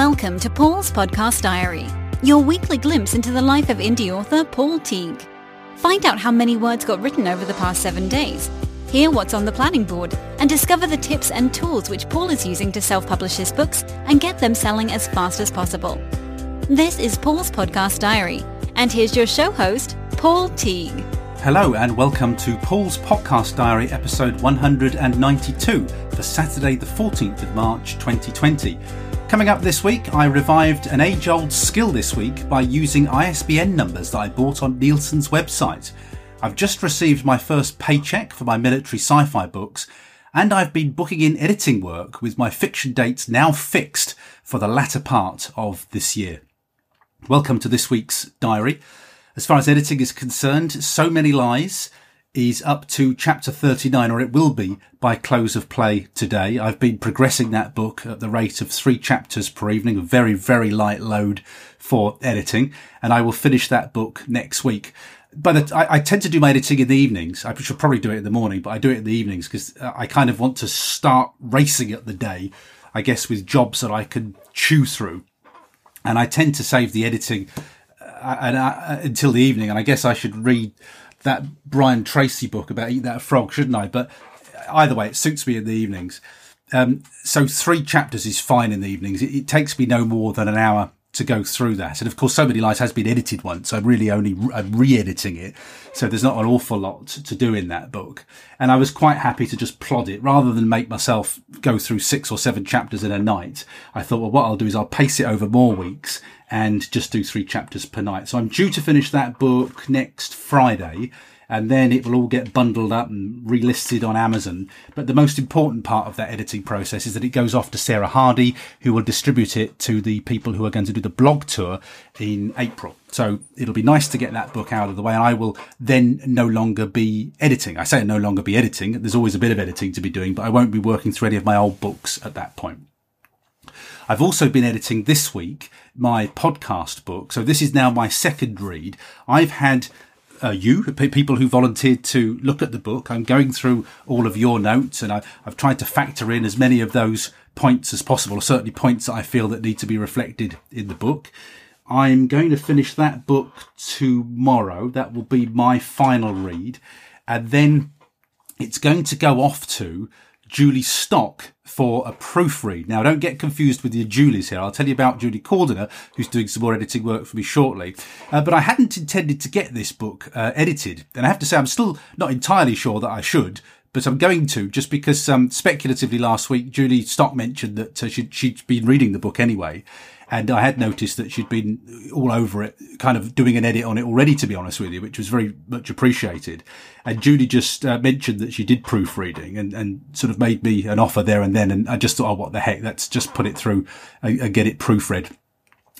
Welcome to Paul's Podcast Diary, your weekly glimpse into the life of indie author Paul Teague. Find out how many words got written over the past seven days, hear what's on the planning board, and discover the tips and tools which Paul is using to self-publish his books and get them selling as fast as possible. This is Paul's Podcast Diary, and here's your show host, Paul Teague. Hello and welcome to Paul's Podcast Diary episode 192 for Saturday the 14th of March 2020. Coming up this week, I revived an age old skill this week by using ISBN numbers that I bought on Nielsen's website. I've just received my first paycheck for my military sci fi books, and I've been booking in editing work with my fiction dates now fixed for the latter part of this year. Welcome to this week's diary. As far as editing is concerned, So Many Lies is up to chapter 39, or it will be by close of play today. I've been progressing that book at the rate of three chapters per evening, a very, very light load for editing, and I will finish that book next week. But I, I, tend to do my editing in the evenings. I should probably do it in the morning, but I do it in the evenings because I kind of want to start racing at the day, I guess, with jobs that I can chew through. And I tend to save the editing uh, uh, until the evening. And I guess I should read that Brian Tracy book about eat that frog, shouldn't I? But either way, it suits me in the evenings. Um, so three chapters is fine in the evenings. It, it, takes me no more than an hour to go through that. And of course, So Many Lies has been edited once. I'm really only re-editing it. So there's not an awful lot to do in that book. And I was quite happy to just plod it rather than make myself go through six or seven chapters in a night. I thought, well, what I'll do is I'll pace it over more weeks and just do three chapters per night. So I'm due to finish that book next Friday and then it will all get bundled up and relisted on Amazon. But the most important part of that editing process is that it goes off to Sarah Hardy, who will distribute it to the people who are going to do the blog tour in April. So it'll be nice to get that book out of the way and I will then no longer be editing. I say no longer be editing. There's always a bit of editing to be doing, but I won't be working through any of my old books at that point. I've also been editing this week my podcast book. So this is now my second read. I've had uh, you, people who volunteered to look at the book. I'm going through all of your notes and I, have tried to factor in as many of those points as possible, or certainly points that I feel that need to be reflected in the book. I'm going to finish that book tomorrow. That will be my final read. And then it's going to go off to Julie Stock for a proofread. Now, don't get confused with your Julies here. I'll tell you about Julie Cordiner, who's doing some more editing work for me shortly. Uh, but I hadn't intended to get this book uh, edited. And I have to say, I'm still not entirely sure that I should, but I'm going to just because um, speculatively last week, Julie Stock mentioned that uh, she'd, she'd been reading the book anyway. And I had noticed that she'd been all over it, kind of doing an edit on it already, to be honest with you, which was very much appreciated. And Judy just uh, mentioned that she did proofreading and, and sort of made me an offer there and then. And I just thought, oh, what the heck? Let's just put it through and, and get it proofread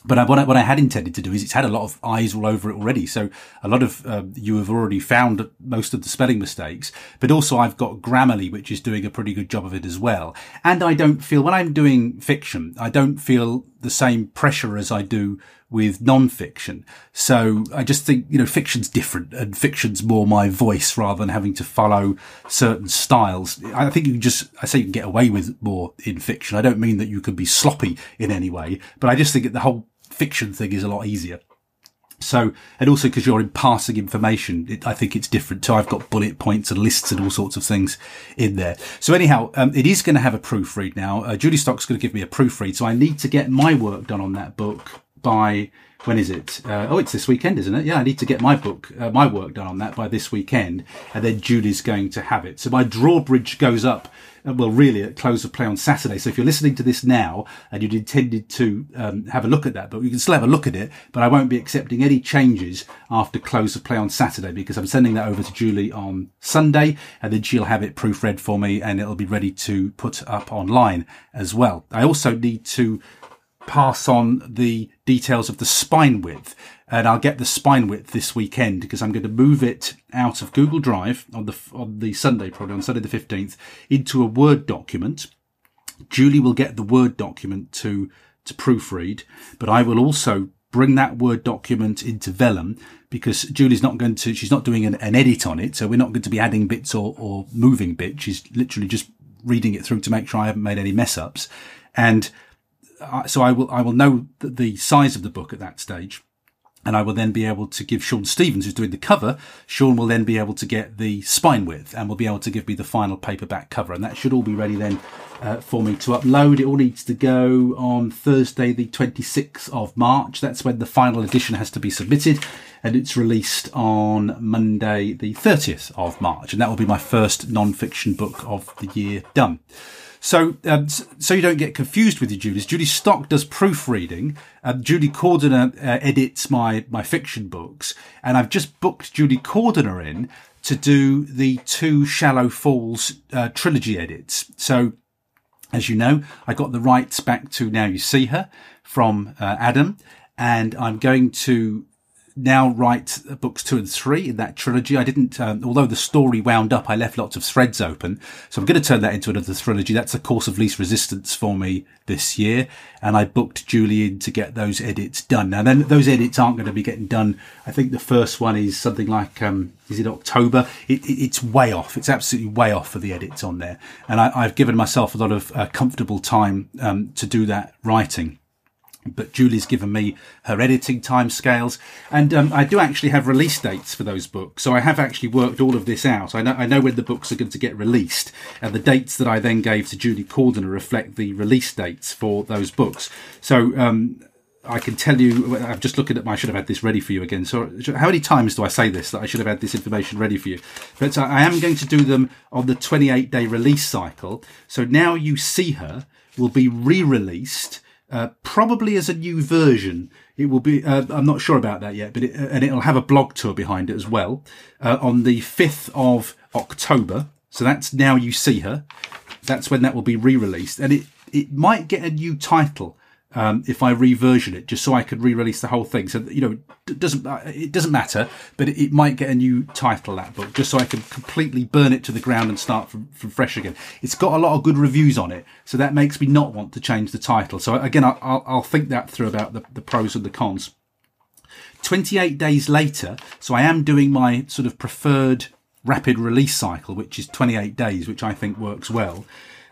but I, what, I, what I had intended to do is it's had a lot of eyes all over it already. So a lot of uh, you have already found most of the spelling mistakes, but also I've got Grammarly, which is doing a pretty good job of it as well. And I don't feel when I'm doing fiction, I don't feel the same pressure as I do with non-fiction. So I just think, you know, fiction's different and fiction's more my voice rather than having to follow certain styles. I think you can just, I say you can get away with more in fiction. I don't mean that you can be sloppy in any way, but I just think that the whole fiction thing is a lot easier. So, and also because you're imparting information, it, I think it's different too. I've got bullet points and lists and all sorts of things in there. So anyhow, um, it is going to have a proofread now. Uh, Julie Stock's going to give me a proofread. So I need to get my work done on that book by when is it? Uh, oh, it's this weekend, isn't it? Yeah, I need to get my book, uh, my work done on that by this weekend, and then Julie's going to have it. So my drawbridge goes up. Uh, well, really, at close of play on Saturday. So if you're listening to this now and you'd intended to um, have a look at that book, you can still have a look at it, but I won't be accepting any changes after close of play on Saturday because I'm sending that over to Julie on Sunday, and then she'll have it proofread for me, and it'll be ready to put up online as well. I also need to pass on the details of the spine width. And I'll get the spine width this weekend because I'm going to move it out of Google Drive on the, on the Sunday, probably on Sunday the 15th, into a Word document. Julie will get the Word document to, to proofread, but I will also bring that Word document into Vellum because Julie's not going to, she's not doing an, an edit on it. So we're not going to be adding bits or, or moving bits. She's literally just reading it through to make sure I haven't made any mess ups. And uh, so I will I will know the size of the book at that stage and I will then be able to give Sean Stevens, who's doing the cover, Sean will then be able to get the spine width and will be able to give me the final paperback cover. And that should all be ready then uh, for me to upload. It all needs to go on Thursday, the 26th of March. That's when the final edition has to be submitted and it's released on Monday, the 30th of March. And that will be my first non-fiction book of the year done. So, um, so you don't get confused with your Julie. Julie Stock does proofreading. Um, Julie Cordiner uh, edits my my fiction books, and I've just booked Julie Cordiner in to do the two Shallow Falls uh, trilogy edits. So, as you know, I got the rights back to Now You See Her from uh, Adam, and I'm going to now write books two and three in that trilogy. I didn't, um, although the story wound up, I left lots of threads open. So I'm going to turn that into another trilogy. That's a course of least resistance for me this year. And I booked Julian to get those edits done. Now then those edits aren't going to be getting done. I think the first one is something like, um, is it October? It, it, it's way off. It's absolutely way off for the edits on there. And I, have given myself a lot of uh, comfortable time, um, to do that writing but Julie's given me her editing timescales, and um, I do actually have release dates for those books. So I have actually worked all of this out. I know I know when the books are going to get released, and the dates that I then gave to Julie Cordiner reflect the release dates for those books. So um, I can tell you, I'm just looking at my, I should have had this ready for you again. So how many times do I say this, that I should have had this information ready for you? But I am going to do them on the 28 day release cycle. So now you see her will be re-released uh, probably as a new version. It will be, uh, I'm not sure about that yet, but it, and it'll have a blog tour behind it as well, uh, on the 5th of October. So that's now you see her. That's when that will be re-released and it, it might get a new title um, if I reversion it, just so I could re-release the whole thing. So you know, it doesn't uh, it doesn't matter, but it, it, might get a new title that book, just so I can completely burn it to the ground and start from, from fresh again. It's got a lot of good reviews on it, so that makes me not want to change the title. So again, I'll, I'll think that through about the, the pros and the cons. 28 days later, so I am doing my sort of preferred rapid release cycle, which is 28 days, which I think works well.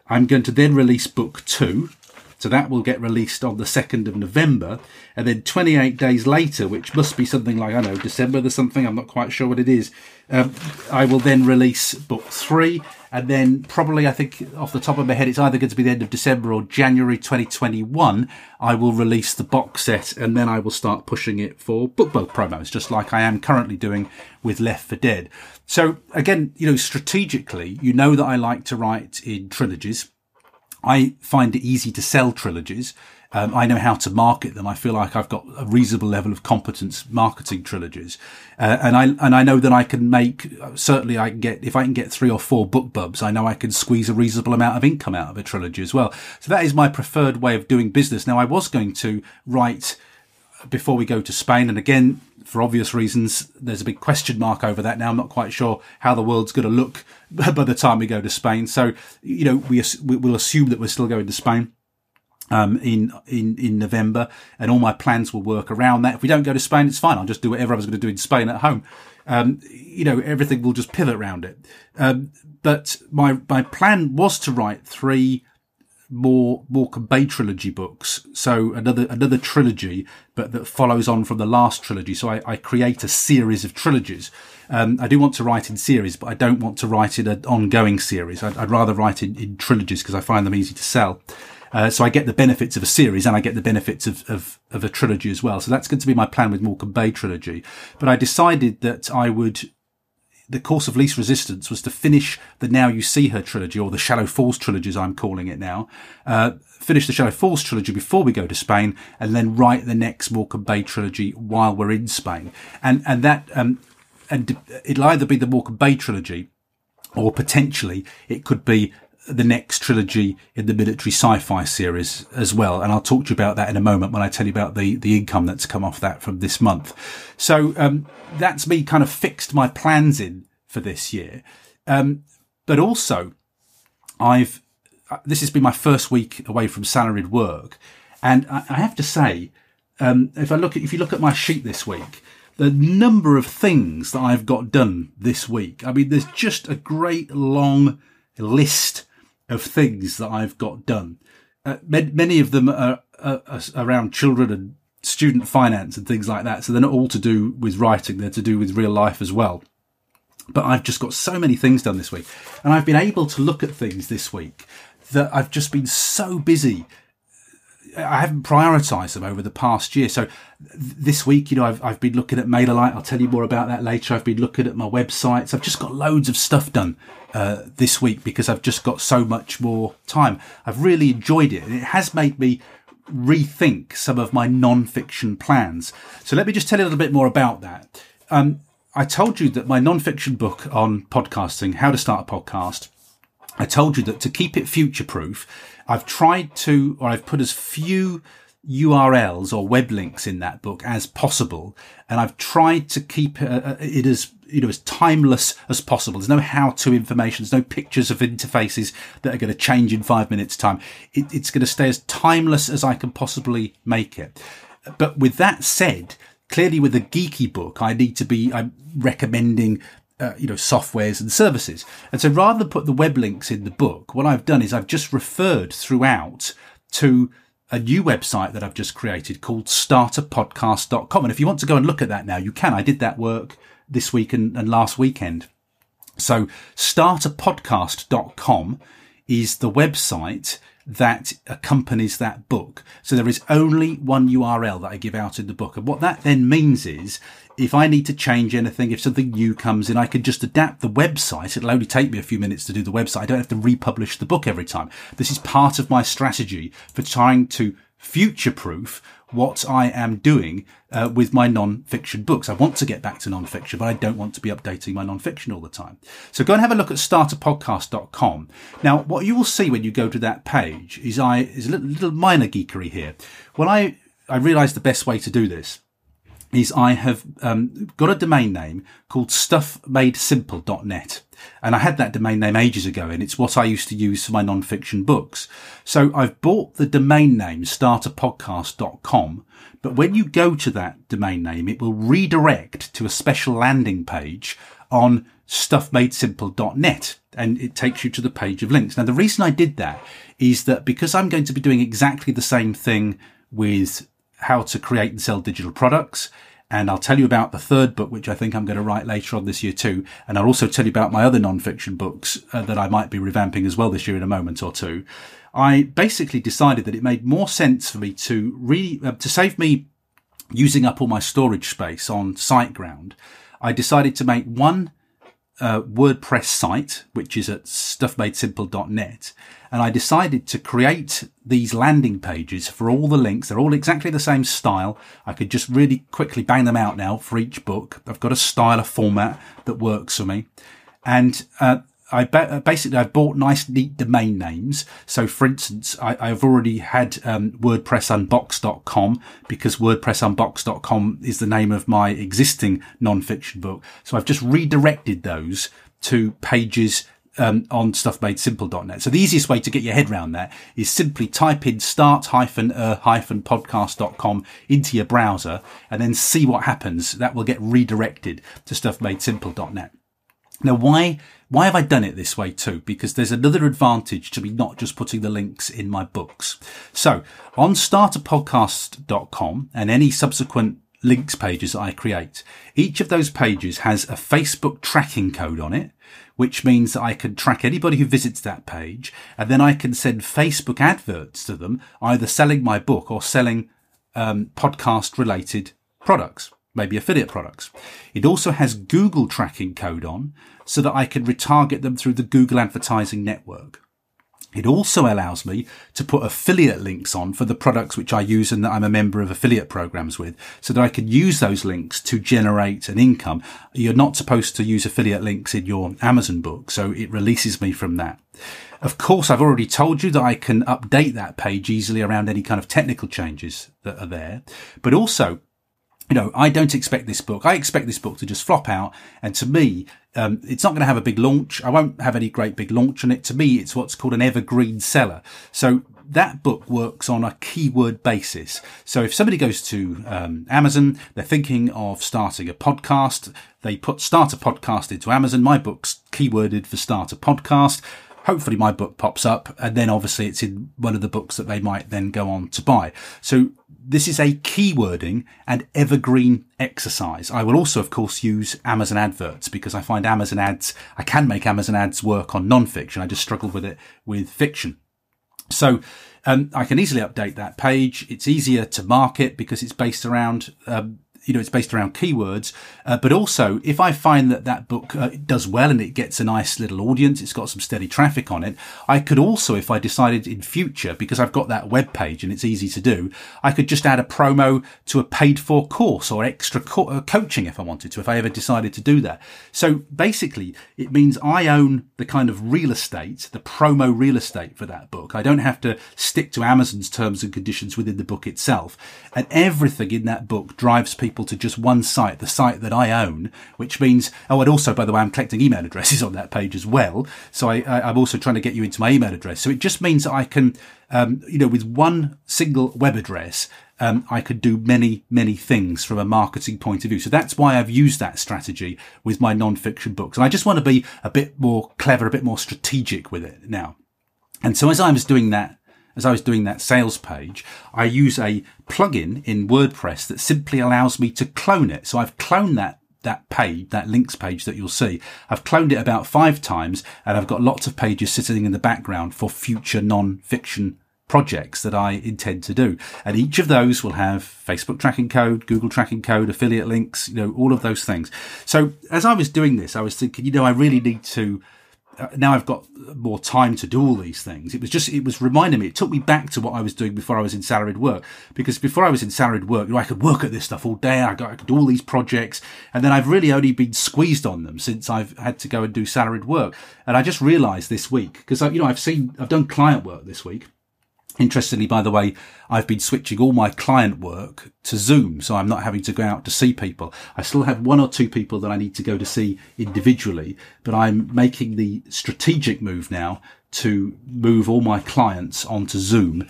I'm going to then release book two, so that will get released on the 2nd of November. And then 28 days later, which must be something like, I know, December or something, I'm not quite sure what it is, um, I will then release book three. And then probably, I think off the top of my head, it's either going to be the end of December or January 2021. I will release the box set and then I will start pushing it for BookBub promos, just like I am currently doing with Left for Dead. So again, you know, strategically, you know that I like to write in trilogies. I find it easy to sell trilogies. Um, I know how to market them. I feel like I've got a reasonable level of competence marketing trilogies, uh, and I and I know that I can make certainly I can get if I can get three or four BookBubs. I know I can squeeze a reasonable amount of income out of a trilogy as well. So that is my preferred way of doing business. Now I was going to write before we go to Spain, and again for obvious reasons, there's a big question mark over that now. I'm not quite sure how the world's going to look by the time we go to Spain. So, you know, we, we'll assume that we're still going to Spain. Um, in, in, in November and all my plans will work around that. If we don't go to Spain, it's fine. I'll just do whatever I was going to do in Spain at home. Um, you know, everything will just pivot around it. Um, but my, my plan was to write three more Morecambe Bay trilogy books. So another another trilogy, but that follows on from the last trilogy. So I, I create a series of trilogies. Um, I do want to write in series, but I don't want to write in an ongoing series. I'd, I'd rather write in, in trilogies because I find them easy to sell. Uh, so I get the benefits of a series and I get the benefits of, of, of a trilogy as well. So that's going to be my plan with Morecambe Bay trilogy. But I decided that I would the course of least resistance was to finish the Now You See Her trilogy, or the Shallow Falls trilogy, as I'm calling it now. Uh, finish the Shallow Falls trilogy before we go to Spain, and then write the next Morecambe Bay trilogy while we're in Spain. And and that um, and it'll either be the Morecambe Bay trilogy, or potentially it could be the next trilogy in the military sci-fi series as well. And I'll talk to you about that in a moment when I tell you about the, the income that's come off that from this month. So, um, that's me kind of fixed my plans in for this year. Um, but also I've, uh, this has been my first week away from salaried work. And I, I have to say, um, if I look at, if you look at my sheet this week, the number of things that I've got done this week. I mean, there's just a great long list of things that I've got done. Uh, many of them are, uh, uh, around children and student finance and things like that. So they're not all to do with writing; they're to do with real life as well. But I've just got so many things done this week, and I've been able to look at things this week that I've just been so busy I haven't prioritised them over the past year. So this week, you know, I've, I've been looking at MailerLite. I'll tell you more about that later. I've been looking at my websites. I've just got loads of stuff done uh, this week because I've just got so much more time. I've really enjoyed it, and it has made me rethink some of my non-fiction plans. So let me just tell you a little bit more about that. Um, I told you that my non-fiction book on podcasting, how to start a podcast. I told you that to keep it future proof, I've tried to, or I've put as few URLs or web links in that book as possible. And I've tried to keep uh, uh, it as, you know, as timeless as possible. There's no how to information. There's no pictures of interfaces that are going to change in five minutes time. It, it's going to stay as timeless as I can possibly make it. But with that said, clearly with a geeky book, I need to be, I'm recommending uh, you know, softwares and services. And so rather than put the web links in the book, what I've done is I've just referred throughout to a new website that I've just created called starterpodcast.com. And if you want to go and look at that now, you can. I did that work this week and, and last weekend. So starterpodcast.com is the website that accompanies that book. So there is only one URL that I give out in the book. And what that then means is if I need to change anything, if something new comes in, I can just adapt the website. It'll only take me a few minutes to do the website. I don't have to republish the book every time. This is part of my strategy for trying to future proof what I am doing uh, with my non-fiction books. I want to get back to non-fiction, but I don't want to be updating my non-fiction all the time. So go and have a look at starterpodcast.com. Now, what you will see when you go to that page is I is a little, little minor geekery here. When I I realized the best way to do this is I have um, got a domain name called stuffmadesimple.net. And I had that domain name ages ago, and it's what I used to use for my non-fiction books. So I've bought the domain name starterpodcast.com, but when you go to that domain name, it will redirect to a special landing page on stuffmadesimple.net and it takes you to the page of links. Now, the reason I did that is that because I'm going to be doing exactly the same thing with how to create and sell digital products. And I'll tell you about the third book, which I think I'm going to write later on this year too. And I'll also tell you about my other non-fiction books uh, that I might be revamping as well this year in a moment or two. I basically decided that it made more sense for me to re, uh, to save me using up all my storage space on SiteGround. I decided to make one uh, WordPress site, which is at stuffmadesimple.net. And I decided to create these landing pages for all the links. They're all exactly the same style. I could just really quickly bang them out now for each book. I've got a style, a format that works for me. And, uh, I ba- basically I've bought nice neat domain names. So for instance, I, have already had um, WordPressUnbox.com because WordPressUnbox.com is the name of my existing non-fiction book. So I've just redirected those to pages um, on stuffmadesimple.net. So the easiest way to get your head around that is simply type in start hyphen podcast.com into your browser and then see what happens. That will get redirected to stuffmadesimple.net. Now, why why have I done it this way too? Because there's another advantage to me not just putting the links in my books. So on starterpodcast.com and any subsequent links pages I create, each of those pages has a Facebook tracking code on it, which means that I can track anybody who visits that page and then I can send Facebook adverts to them, either selling my book or selling um, podcast related products maybe affiliate products. It also has Google tracking code on so that I can retarget them through the Google advertising network. It also allows me to put affiliate links on for the products which I use and that I'm a member of affiliate programs with so that I can use those links to generate an income. You're not supposed to use affiliate links in your Amazon book, so it releases me from that. Of course, I've already told you that I can update that page easily around any kind of technical changes that are there, but also you know, I don't expect this book. I expect this book to just flop out. And to me, um, it's not going to have a big launch. I won't have any great big launch on it. To me, it's what's called an evergreen seller. So that book works on a keyword basis. So if somebody goes to um, Amazon, they're thinking of starting a podcast, they put start a podcast into Amazon. My book's keyworded for start a podcast hopefully my book pops up and then obviously it's in one of the books that they might then go on to buy. So this is a keywording and evergreen exercise. I will also, of course, use Amazon adverts because I find Amazon ads, I can make Amazon ads work on non-fiction. I just struggled with it with fiction. So um, I can easily update that page. It's easier to market because it's based around um, you know, it's based around keywords. Uh, but also, if I find that that book uh, does well and it gets a nice little audience, it's got some steady traffic on it, I could also, if I decided in future, because I've got that web page and it's easy to do, I could just add a promo to a paid for course or extra co- uh, coaching if I wanted to, if I ever decided to do that. So basically, it means I own the kind of real estate, the promo real estate for that book. I don't have to stick to Amazon's terms and conditions within the book itself. And everything in that book drives people to just one site, the site that I own, which means, oh, and also, by the way, I'm collecting email addresses on that page as well. So I, am also trying to get you into my email address. So it just means that I can, um, you know, with one single web address, um, I could do many, many things from a marketing point of view. So that's why I've used that strategy with my non-fiction books. And I just want to be a bit more clever, a bit more strategic with it now. And so as I was doing that as I was doing that sales page, I use a plugin in WordPress that simply allows me to clone it. So I've cloned that that page, that links page that you'll see. I've cloned it about five times and I've got lots of pages sitting in the background for future non-fiction projects that I intend to do. And each of those will have Facebook tracking code, Google tracking code, affiliate links, you know, all of those things. So as I was doing this, I was thinking, you know, I really need to Uh, now I've got more time to do all these things. It was just, it was reminding me, it took me back to what I was doing before I was in salaried work. Because before I was in salaried work, you know, I could work at this stuff all day. I, got, I could do all these projects. And then I've really only been squeezed on them since I've had to go and do salaried work. And I just realized this week, because you know, I've seen, I've done client work this week Interestingly, by the way, I've been switching all my client work to Zoom, so I'm not having to go out to see people. I still have one or two people that I need to go to see individually, but I'm making the strategic move now to move all my clients onto Zoom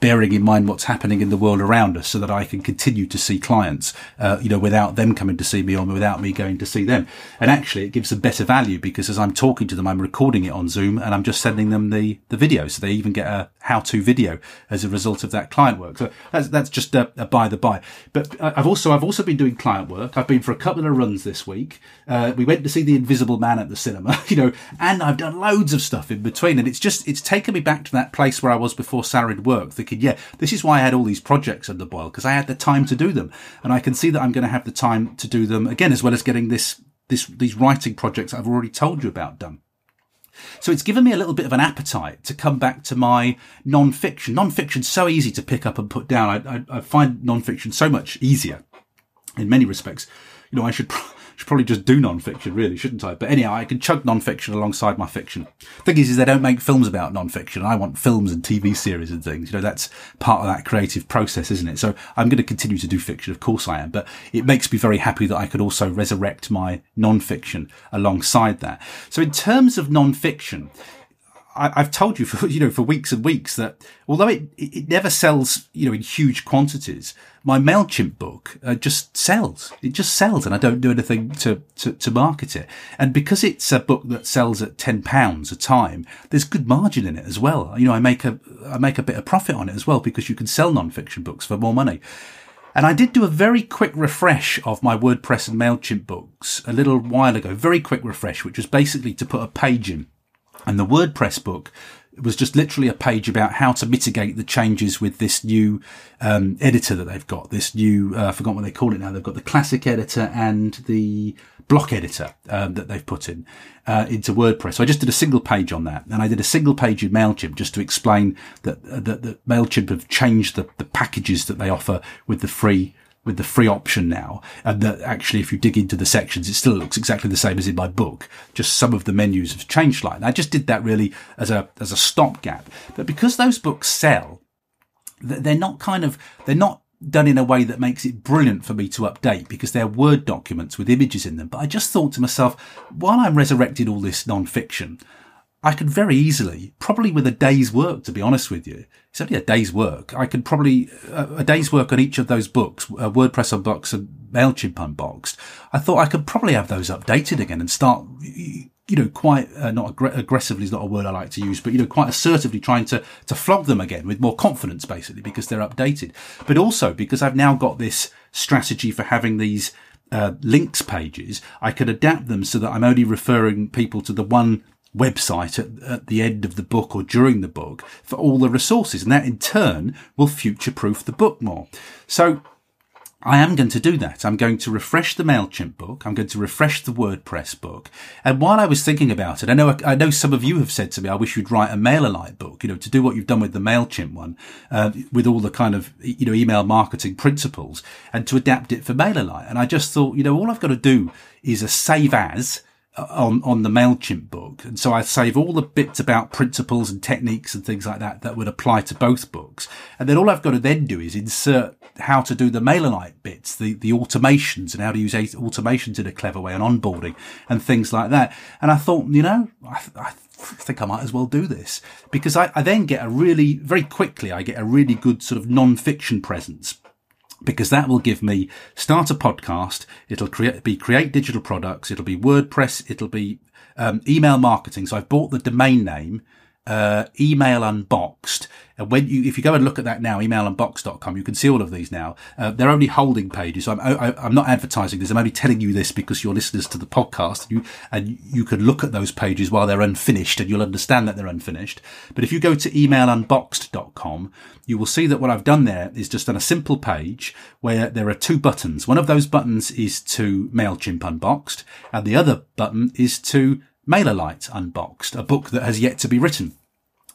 bearing in mind what's happening in the world around us so that I can continue to see clients, uh, you know, without them coming to see me or without me going to see them. And actually it gives a better value because as I'm talking to them, I'm recording it on Zoom and I'm just sending them the, the video. So they even get a how to video as a result of that client work. So that's, that's just a, a by the by. But I've also, I've also been doing client work. I've been for a couple of runs this week. Uh, we went to see the Invisible Man at the cinema, you know, and I've done loads of stuff in between. And it's just, it's taken me back to that place where I was before salaried work, thinking, yeah, this is why I had all these projects under boil because I had the time to do them. And I can see that I'm going to have the time to do them again, as well as getting this, this, these writing projects I've already told you about done. So it's given me a little bit of an appetite to come back to my non-fiction. Non-fiction's so easy to pick up and put down. I, I, I find non-fiction so much easier in many respects. You know, I should should probably just do non-fiction, really, shouldn't I? But anyhow, I can chug non-fiction alongside my fiction. Thing is, is they don't make films about non-fiction. I want films and TV series and things. You know, that's part of that creative process, isn't it? So I'm going to continue to do fiction. Of course I am, but it makes me very happy that I could also resurrect my non-fiction alongside that. So in terms of non-fiction, I, have told you for you know for weeks and weeks that although it it never sells you know in huge quantities, my Mailchimp book uh, just sells. It just sells, and I don't do anything to, to to market it. And because it's a book that sells at ten pounds a time, there's good margin in it as well. You know, I make a I make a bit of profit on it as well because you can sell non-fiction books for more money. And I did do a very quick refresh of my WordPress and MailChimp books a little while ago, very quick refresh, which was basically to put a page in and the WordPress book was just literally a page about how to mitigate the changes with this new um, editor that they've got. This new, uh, I forgot what they call it now. They've got the classic editor and the block editor um, that they've put in uh, into WordPress. So I just did a single page on that, and I did a single page in Mailchimp just to explain that uh, that, that Mailchimp have changed the, the packages that they offer with the free with the free option now. And that actually, if you dig into the sections, it still looks exactly the same as in my book. Just some of the menus have changed slightly. I just did that really as a, as a stopgap. But because those books sell, they're not kind of, they're not done in a way that makes it brilliant for me to update because they're Word documents with images in them. But I just thought to myself, while I'm resurrecting all this non-fiction, I could very easily, probably with a day's work, to be honest with you, it's only a day's work. I could probably, uh, a day's work on each of those books, uh, WordPress Unboxed and MailChimp Unboxed. I thought I could probably have those updated again and start you know, quite uh, not aggr- aggressively is not a word I like to use, but you know, quite assertively trying to to flog them again with more confidence, basically because they're updated, but also because I've now got this strategy for having these uh, links pages. I could adapt them so that I'm only referring people to the one website at, at the end of the book or during the book for all the resources, and that in turn will future proof the book more. So I am going to do that. I'm going to refresh the MailChimp book. I'm going to refresh the WordPress book. And while I was thinking about it, I know, I know some of you have said to me, I wish you'd write a MailerLite book, you know, to do what you've done with the MailChimp one, uh, with all the kind of, you know, email marketing principles and to adapt it for MailerLite. And I just thought, you know, all I've got to do is a save as on, on the MailChimp book. And so I save all the bits about principles and techniques and things like that that would apply to both books. And then all I've got to then do is insert how to do the MailerLite bits, the, the automations and how to use automations in a clever way and onboarding and things like that. And I thought, you know, I, I think I might as well do this because I, I then get a really, very quickly, I get a really good sort of non-fiction presence because that will give me start a podcast. It'll create, be create digital products. It'll be WordPress. It'll be um, email marketing. So I've bought the domain name, uh, email unboxed and when you, if you go and look at that now, emailunbox.com, you can see all of these now. Uh, they're only holding pages. So I'm, I, i am not advertising this. I'm only telling you this because you're listeners to the podcast and you, and you can look at those pages while they're unfinished and you'll understand that they're unfinished. But if you go to emailunboxed.com, you will see that what I've done there is just on a simple page where there are two buttons. One of those buttons is to MailChimp Unboxed and the other button is to MailerLite Unboxed, a book that has yet to be written.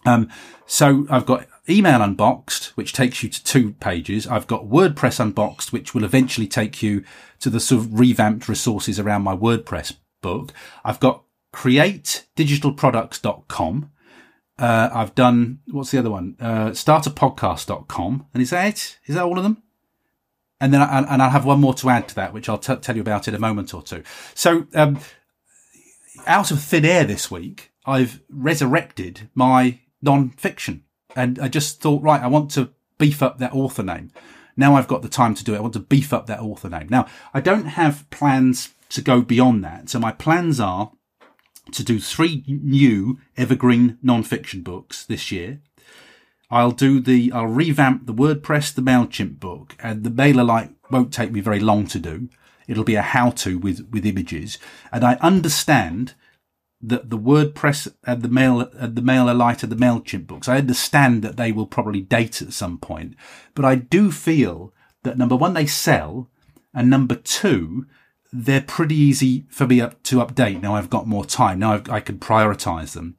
Um, so I've got email unboxed, which takes you to two pages. I've got WordPress unboxed, which will eventually take you to the sort of revamped resources around my WordPress book. I've got createdigitalproducts.com. Uh, I've done, what's the other one? Uh, starterpodcast.com. And is that it? Is that all of them? And then, I, and I'll have one more to add to that, which I'll t- tell you about in a moment or two. So, um, out of thin air this week, I've resurrected my non-fiction. And I just thought, right, I want to beef up that author name. Now I've got the time to do it. I want to beef up that author name. Now I don't have plans to go beyond that. So my plans are to do three new evergreen non-fiction books this year. I'll do the, I'll revamp the WordPress, the MailChimp book and the MailerLite won't take me very long to do. It'll be a how to with, with images. And I understand that the WordPress and the mail, and the MailerLite and the MailChimp books. I understand that they will probably date at some point, but I do feel that number one, they sell and number two, they're pretty easy for me up to update. Now I've got more time. Now I've, i can prioritize them.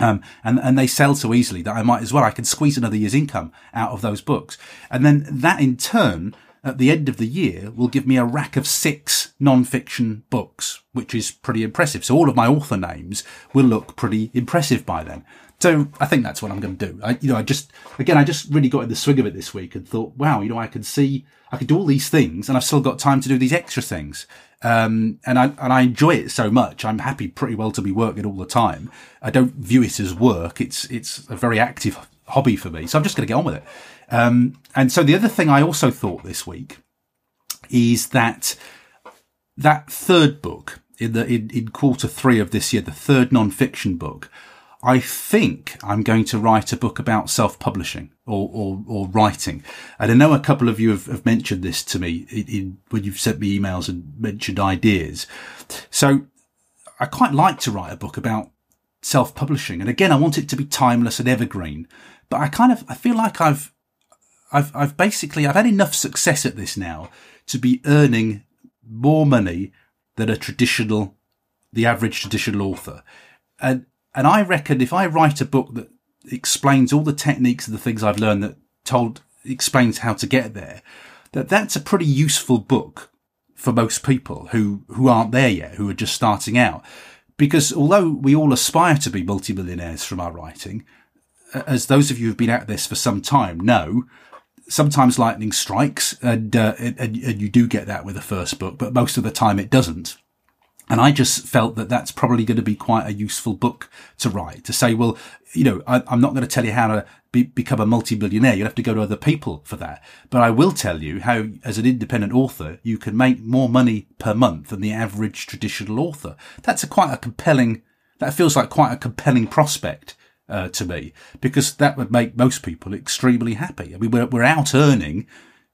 Um, and, and they sell so easily that I might as well, I can squeeze another year's income out of those books. And then that in turn at the end of the year will give me a rack of six non-fiction books, which is pretty impressive. So all of my author names will look pretty impressive by then. So I think that's what I'm going to do. I, you know, I just, again, I just really got in the swing of it this week and thought, wow, you know, I can see, I can do all these things and I've still got time to do these extra things. Um, and I, and I enjoy it so much. I'm happy pretty well to be working all the time. I don't view it as work. It's, it's a very active hobby for me. So I'm just going to get on with it. Um, and so the other thing I also thought this week is that that third book in the in, in quarter three of this year, the third non-fiction book, I think I'm going to write a book about self-publishing or, or, or writing. And I know a couple of you have, have mentioned this to me in, in, when you've sent me emails and mentioned ideas. So I quite like to write a book about self-publishing. And again, I want it to be timeless and evergreen, but I kind of, I feel like I've, I've, I've basically, I've had enough success at this now to be earning more money than a traditional, the average traditional author. And, and I reckon if I write a book that explains all the techniques and the things I've learned that told, explains how to get there, that that's a pretty useful book for most people who, who aren't there yet, who are just starting out. Because although we all aspire to be multimillionaires from our writing, as those of you who've been at this for some time know, sometimes lightning strikes and, uh, and, and you do get that with the first book, but most of the time it doesn't. And I just felt that that's probably going to be quite a useful book to write to say, well, you know, I, am not going to tell you how to be, become a multi-billionaire. You'll have to go to other people for that. But I will tell you how, as an independent author, you can make more money per month than the average traditional author. That's a quite a compelling, that feels like quite a compelling prospect. Uh, to me, because that would make most people extremely happy. I mean, we're, we're out earning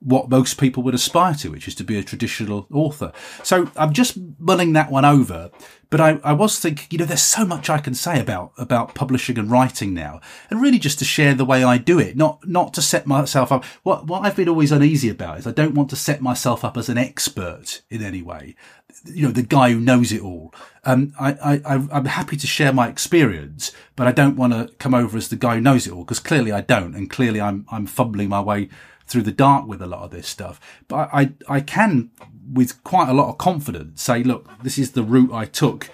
what most people would aspire to, which is to be a traditional author. So I'm just mulling that one over. But I, I was thinking, you know, there's so much I can say about, about publishing and writing now and really just to share the way I do it, not, not to set myself up. What, what I've been always uneasy about is I don't want to set myself up as an expert in any way. You know, the guy who knows it all. Um, I, I, I'm happy to share my experience, but I don't want to come over as the guy who knows it all because clearly I don't. And clearly I'm, I'm fumbling my way through the dark with a lot of this stuff. But I, I can, with quite a lot of confidence, say, look, this is the route I took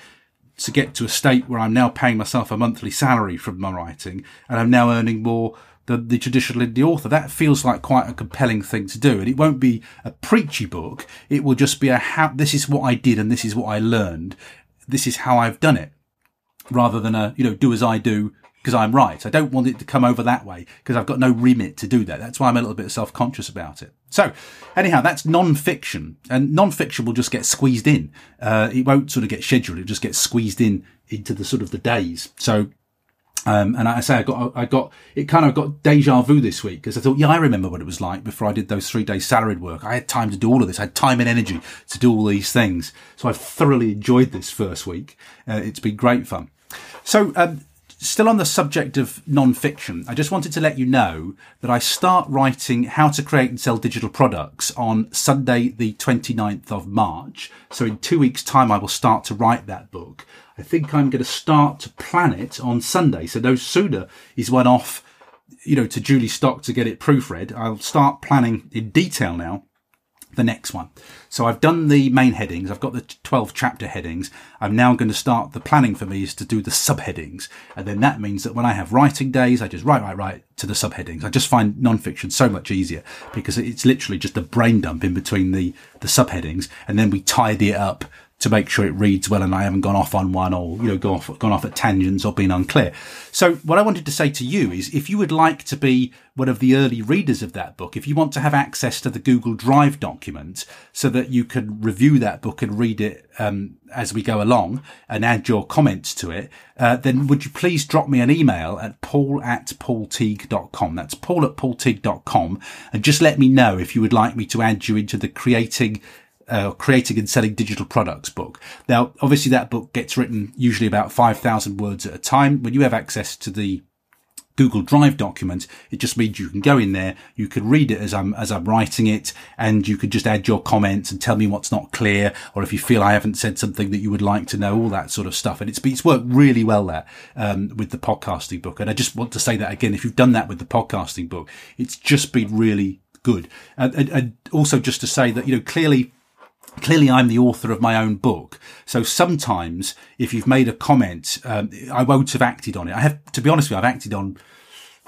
to get to a state where I'm now paying myself a monthly salary from my writing and I'm now earning more than the traditional indie author. That feels like quite a compelling thing to do. And it won't be a preachy book. It will just be a how, this is what I did and this is what I learned. This is how I've done it rather than a, you know, do as I do, because I'm right. I don't want it to come over that way because I've got no remit to do that. That's why I'm a little bit self-conscious about it. So anyhow, that's non-fiction and non-fiction will just get squeezed in. Uh, it won't sort of get scheduled. It just gets squeezed in into the sort of the days. So, um, and I say I got, I got, it kind of got deja vu this week because I thought, yeah, I remember what it was like before I did those three days salaried work. I had time to do all of this. I had time and energy to do all these things. So I've thoroughly enjoyed this first week. Uh, it's been great fun. So, um, Still on the subject of non-fiction, I just wanted to let you know that I start writing how to create and sell digital products on Sunday, the 29th of March. So in two weeks time, I will start to write that book. I think I'm going to start to plan it on Sunday. So no sooner is one off, you know, to Julie Stock to get it proofread. I'll start planning in detail now the next one. So I've done the main headings. I've got the 12 chapter headings. I'm now going to start the planning for me is to do the subheadings. And then that means that when I have writing days, I just write, write, write to the subheadings. I just find nonfiction so much easier because it's literally just a brain dump in between the, the subheadings. And then we tidy it up to make sure it reads well and I haven't gone off on one or, you know, gone off, gone off at tangents or been unclear. So what I wanted to say to you is if you would like to be one of the early readers of that book, if you want to have access to the Google Drive document so that you can review that book and read it, um, as we go along and add your comments to it, uh, then would you please drop me an email at paul at paulteague.com. That's paul at paulteague.com and just let me know if you would like me to add you into the creating uh, creating and selling digital products book. Now, obviously that book gets written usually about 5,000 words at a time. When you have access to the Google Drive document, it just means you can go in there, you can read it as I'm, as I'm writing it, and you could just add your comments and tell me what's not clear, or if you feel I haven't said something that you would like to know, all that sort of stuff. And it's, it's worked really well there, um, with the podcasting book. And I just want to say that again, if you've done that with the podcasting book, it's just been really good. And, and, and also just to say that, you know, clearly, clearly I'm the author of my own book. So sometimes if you've made a comment, um, I won't have acted on it. I have, to be honest with you, I've acted on,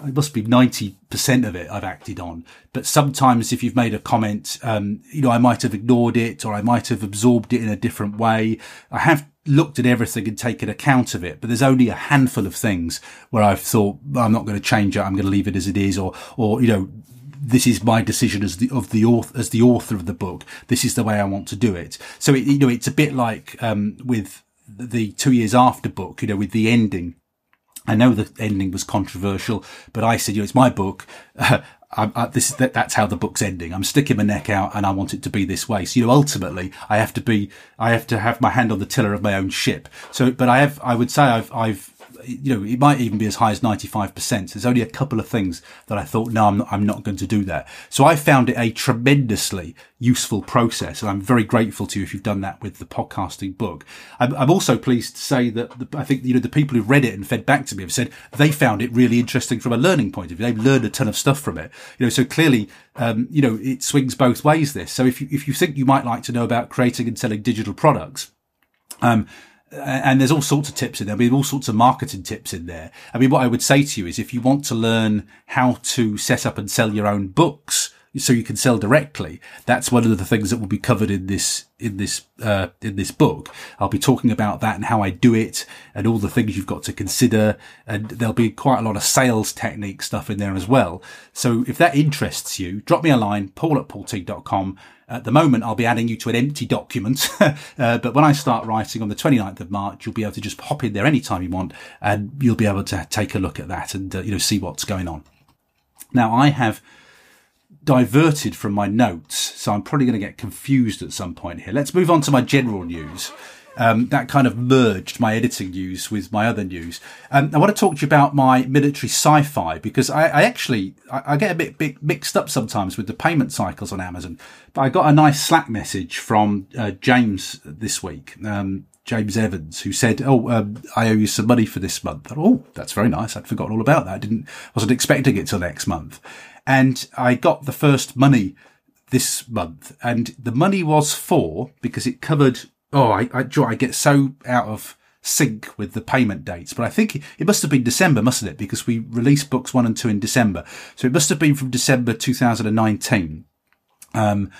it must be 90% of it I've acted on. But sometimes if you've made a comment, um, you know, I might have ignored it or I might have absorbed it in a different way. I have looked at everything and taken account of it, but there's only a handful of things where I've thought, I'm not going to change it. I'm going to leave it as it is or, or, you know, this is my decision as the of the author as the author of the book. This is the way I want to do it. So it, you know, it's a bit like um, with the two years after book. You know, with the ending. I know the ending was controversial, but I said, you know, it's my book. I, I, this that, that's how the book's ending. I'm sticking my neck out, and I want it to be this way. So you know, ultimately, I have to be, I have to have my hand on the tiller of my own ship. So, but I have, I would say, I've, I've you know, it might even be as high as 95%. There's only a couple of things that I thought, no, I'm not, I'm not going to do that. So I found it a tremendously useful process. And I'm very grateful to you if you've done that with the podcasting book. I'm, I'm also pleased to say that the, I think, you know, the people who've read it and fed back to me have said they found it really interesting from a learning point of view. They've learned a ton of stuff from it. You know, so clearly, um, you know, it swings both ways this. So if you, if you think you might like to know about creating and selling digital products, um, and there's all sorts of tips in there. I mean, all sorts of marketing tips in there. I mean, what I would say to you is if you want to learn how to set up and sell your own books so you can sell directly. That's one of the things that will be covered in this in this uh, in this book. I'll be talking about that and how I do it, and all the things you've got to consider. And there'll be quite a lot of sales technique stuff in there as well. So if that interests you, drop me a line, paul at paulteague.com. At the moment, I'll be adding you to an empty document, uh, but when I start writing on the 29th of March, you'll be able to just hop in there anytime you want, and you'll be able to take a look at that and uh, you know see what's going on. Now, I have diverted from my notes, so I'm probably going to get confused at some point here. Let's move on to my general news. Um, that kind of merged my editing news with my other news. Um, I want to talk to you about my military sci-fi because I, I actually I, I, get a bit, bit, mixed up sometimes with the payment cycles on Amazon. But I got a nice Slack message from uh, James this week. Um, James Evans, who said, "Oh, um, I owe you some money for this month." Thought, oh, that's very nice. I'd forgotten all about that. I didn't wasn't expecting it till next month. And I got the first money this month and the money was for, because it covered, oh, I, I, I get so out of sync with the payment dates, but I think it must have been December, mustn't it? Because we released books one and two in December. So it must have been from December 2019. Um,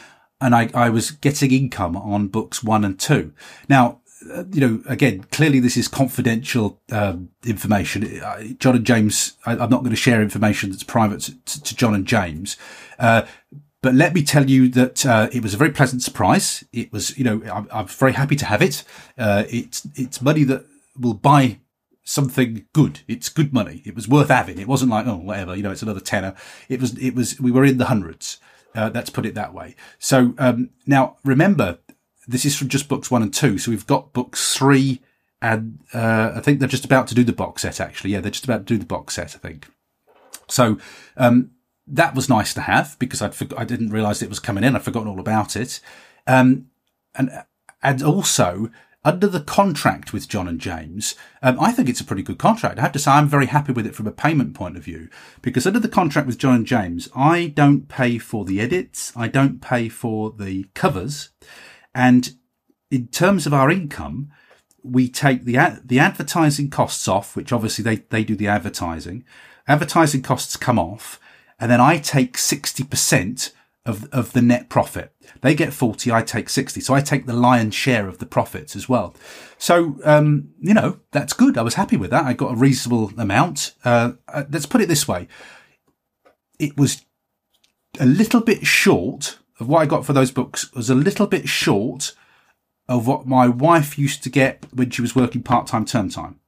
and I, I was getting income on books one and two. Now, uh, you know, again, clearly this is confidential um, information. Uh, John and James, I, am not going to share information that's private to, to John and James. Uh, but let me tell you that uh, it was a very pleasant surprise. It was, you know, I'm, I'm very happy to have it. Uh, it's it's money that will buy something good. It's good money. It was worth having. It wasn't like oh whatever, you know, it's another tenner. It was it was we were in the hundreds. Uh, let's put it that way. So um, now remember, this is from just books one and two. So we've got books three, and uh, I think they're just about to do the box set. Actually, yeah, they're just about to do the box set. I think. So um, that was nice to have because I'd I didn't realise it was coming in. I'd forgotten all about it, um, and and also under the contract with John and James, um, I think it's a pretty good contract. I have to say I'm very happy with it from a payment point of view because under the contract with John and James, I don't pay for the edits, I don't pay for the covers. And in terms of our income, we take the ad- the advertising costs off, which obviously they, they do the advertising. Advertising costs come off, and then I take 60% of, of the net profit. They get 40, I take 60. So I take the lion's share of the profits as well. So, um, you know, that's good. I was happy with that. I got a reasonable amount. Uh, uh let's put it this way. It was a little bit short of what I got for those books was a little bit short of what my wife used to get when she was working part time term time.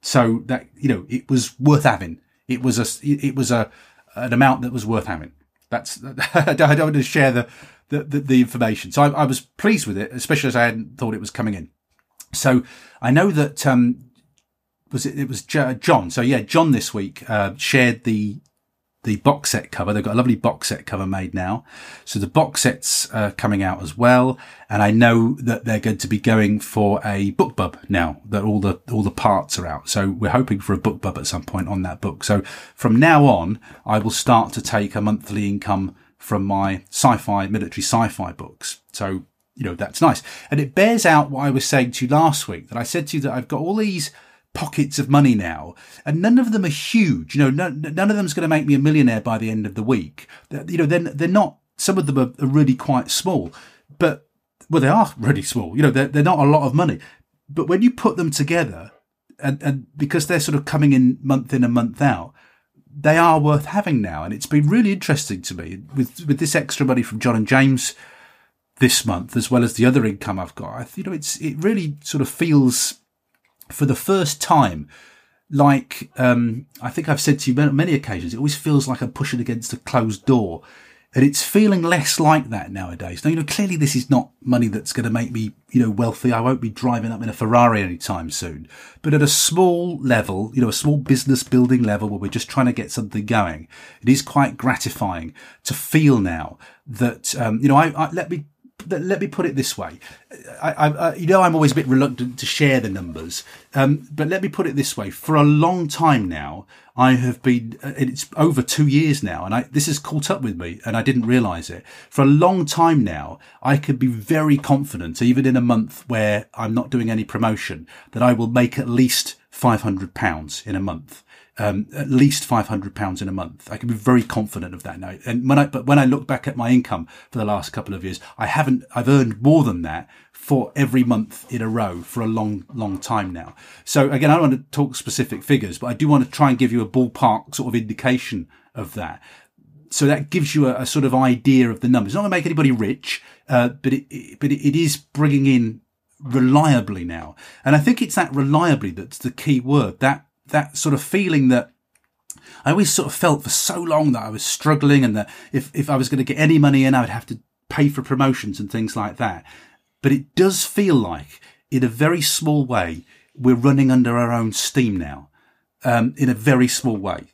So that you know, it was worth having. It was a it was a an amount that was worth having. That's I don't want to share the the, the, the information. So I, I, was pleased with it, especially as I hadn't thought it was coming in. So I know that um, was it? It was John. So yeah, John this week uh, shared the the box set cover. They've got a lovely box set cover made now. So the box set's uh, coming out as well. And I know that they're going to be going for a BookBub now that all the, all the parts are out. So we're hoping for a BookBub at some point on that book. So from now on, I will start to take a monthly income from my sci-fi, military sci-fi books. So, you know, that's nice. And it bears out what I was saying to you last week that I said to you that I've got all these pockets of money now, and none of them are huge. You know, none, none of them's going to make me a millionaire by the end of the week. You know, they're, they're not, some of them are, are really quite small, but, well, they are really small. You know, they're, they're not a lot of money. But when you put them together, and, and because they're sort of coming in month in and month out, they are worth having now. And it's been really interesting to me with, with this extra money from John and James this month, as well as the other income I've got. You know, it's, it really sort of feels for the first time, like um, I think I've said to you many, occasions, it always feels like I'm pushing against a closed door. And it's feeling less like that nowadays. Now, you know, clearly this is not money that's going to make me, you know, wealthy. I won't be driving up in a Ferrari anytime soon. But at a small level, you know, a small business building level where we're just trying to get something going, it is quite gratifying to feel now that, um, you know, I, I, let me let me put it this way. I, I, you know, I'm always a bit reluctant to share the numbers, um, but let me put it this way. For a long time now, I have been, uh, it's over two years now, and I, this has caught up with me, and I didn't realize it. For a long time now, I could be very confident, even in a month where I'm not doing any promotion, that I will make at least £500 in a month. Um, at least £500 in a month. I can be very confident of that now. And when I, but when I look back at my income for the last couple of years, I haven't, I've earned more than that for every month in a row for a long, long time now. So again, I don't want to talk specific figures, but I do want to try and give you a ballpark sort of indication of that. So that gives you a, a sort of idea of the numbers. It's not going to make anybody rich, uh, but it, it, but it is bringing in reliably now. And I think it's that reliably that's the key word. That that sort of feeling that I always sort of felt for so long that I was struggling and that if, if I was going to get any money in, I would have to pay for promotions and things like that. But it does feel like in a very small way, we're running under our own steam now, um, in a very small way.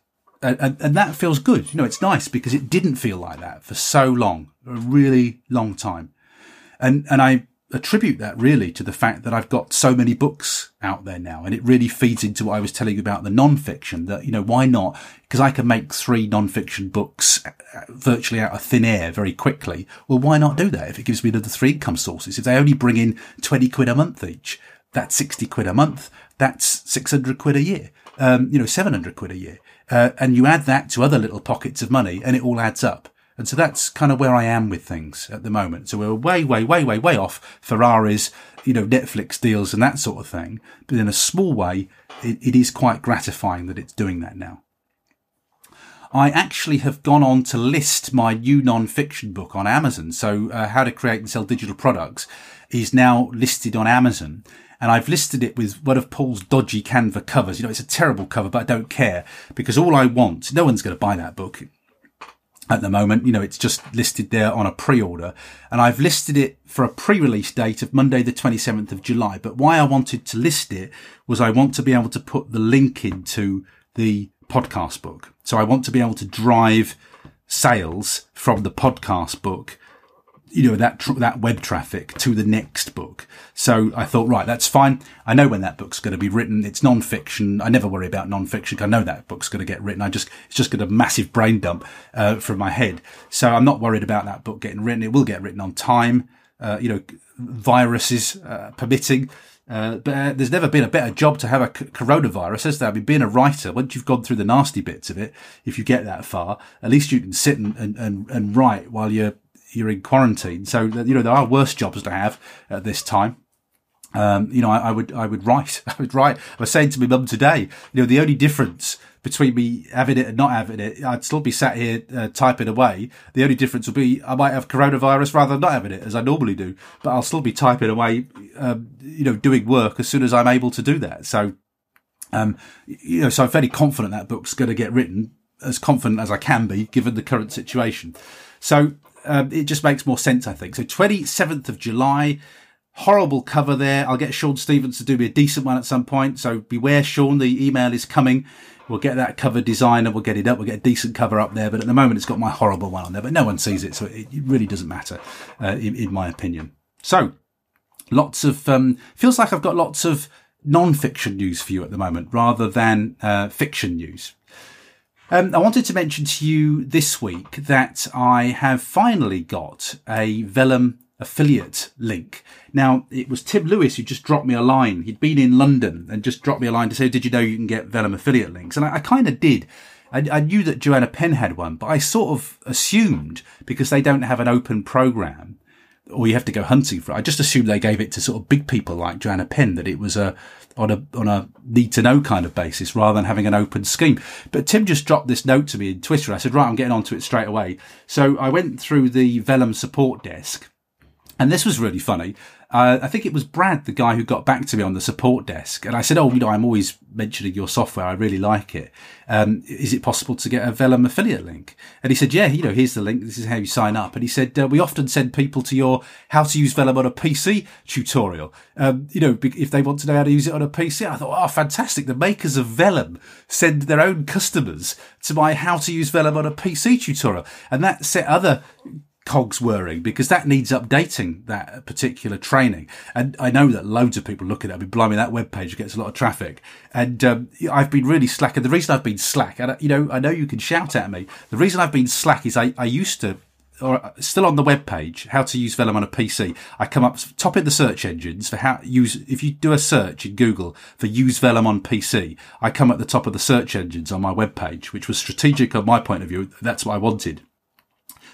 And, and, and that feels good. You know, it's nice because it didn't feel like that for so long, a really long time. And, and I attribute that really to the fact that I've got so many books out there now. And it really feeds into what I was telling you about the non-fiction that, you know, why not? Because I can make three non-fiction books uh, virtually out of thin air very quickly. Well, why not do that if it gives me the three income sources? If they only bring in 20 quid a month each, that's 60 quid a month. That's 600 quid a year. Um, you know, 700 quid a year. Uh, and you add that to other little pockets of money and it all adds up. And so that's kind of where I am with things at the moment. So we're way, way, way, way, way off Ferraris, you know, Netflix deals and that sort of thing. But in a small way, it, it is quite gratifying that it's doing that now. I actually have gone on to list my new non-fiction book on Amazon. So, uh, how to create and sell digital products is now listed on Amazon. And I've listed it with one of Paul's dodgy Canva covers. You know, it's a terrible cover, but I don't care because all I want, no one's going to buy that book at the moment. You know, it's just listed there on a pre-order and I've listed it for a pre-release date of Monday, the 27th of July. But why I wanted to list it was I want to be able to put the link into the podcast book. So I want to be able to drive sales from the podcast book you know, that, tr- that web traffic to the next book. So I thought, right, that's fine. I know when that book's going to be written. It's non-fiction. I never worry about non-fiction. I know that book's going to get written. I just, it's just got a massive brain dump, uh, from my head. So I'm not worried about that book getting written. It will get written on time, uh, you know, viruses, uh, permitting. Uh, but uh, there's never been a better job to have a c- coronavirus, has there? I mean, being a writer, once you've gone through the nasty bits of it, if you get that far, at least you can sit and, and, and, and write while you're you're in quarantine. So, you know, there are worse jobs to have at this time. Um, you know, I, I, would, I would write, I would write. I was saying to my mum today, you know, the only difference between me having it and not having it, I'd still be sat here uh, typing away. The only difference will be I might have coronavirus rather than not having it, as I normally do, but I'll still be typing away, um, you know, doing work as soon as I'm able to do that. So, um, you know, so I'm fairly confident that book's going to get written, as confident as I can be, given the current situation. So um, it just makes more sense, I think. So 27th of July, horrible cover there. I'll get Sean Stevens to do me a decent one at some point. So beware, Sean. The email is coming. We'll get that cover design and we'll get it up. We'll get a decent cover up there. But at the moment, it's got my horrible one on there. But no one sees it, so it, it really doesn't matter, uh, in, in, my opinion. So lots of um, feels like I've got lots of non-fiction news for you at the moment, rather than uh, fiction news. Um, I wanted to mention to you this week that I have finally got a Vellum affiliate link. Now, it was Tim Lewis who just dropped me a line. He'd been in London and just dropped me a line to say, did you know you can get Vellum affiliate links? And I, I kind of did. I, I, knew that Joanna Penn had one, but I sort of assumed because they don't have an open program or you have to go hunting for it. I just assumed they gave it to sort of big people like Joanna Penn, that it was a, on a on a need to know kind of basis rather than having an open scheme. But Tim just dropped this note to me in Twitter. I said, right, I'm getting onto it straight away. So I went through the Vellum support desk, and this was really funny. Uh, I think it was Brad, the guy who got back to me on the support desk. And I said, Oh, you know, I'm always mentioning your software. I really like it. Um, is it possible to get a Vellum affiliate link? And he said, Yeah, you know, here's the link. This is how you sign up. And he said, uh, We often send people to your how to use Vellum on a PC tutorial. Um, you know, if they want to know how to use it on a PC. I thought, Oh, fantastic. The makers of Vellum send their own customers to my how to use Vellum on a PC tutorial. And that set other cogs whirring because that needs updating that particular training. And I know that loads of people look at it. I mean, blimey, that web page gets a lot of traffic. And um, I've been really slack. And the reason I've been slack, and you know, I know you can shout at me. The reason I've been slack is I, I used to or still on the web page, how to use Vellum on a PC. I come up top in the search engines for how use. If you do a search in Google for use Vellum on PC, I come at the top of the search engines on my web page, which was strategic on my point of view. That's what I wanted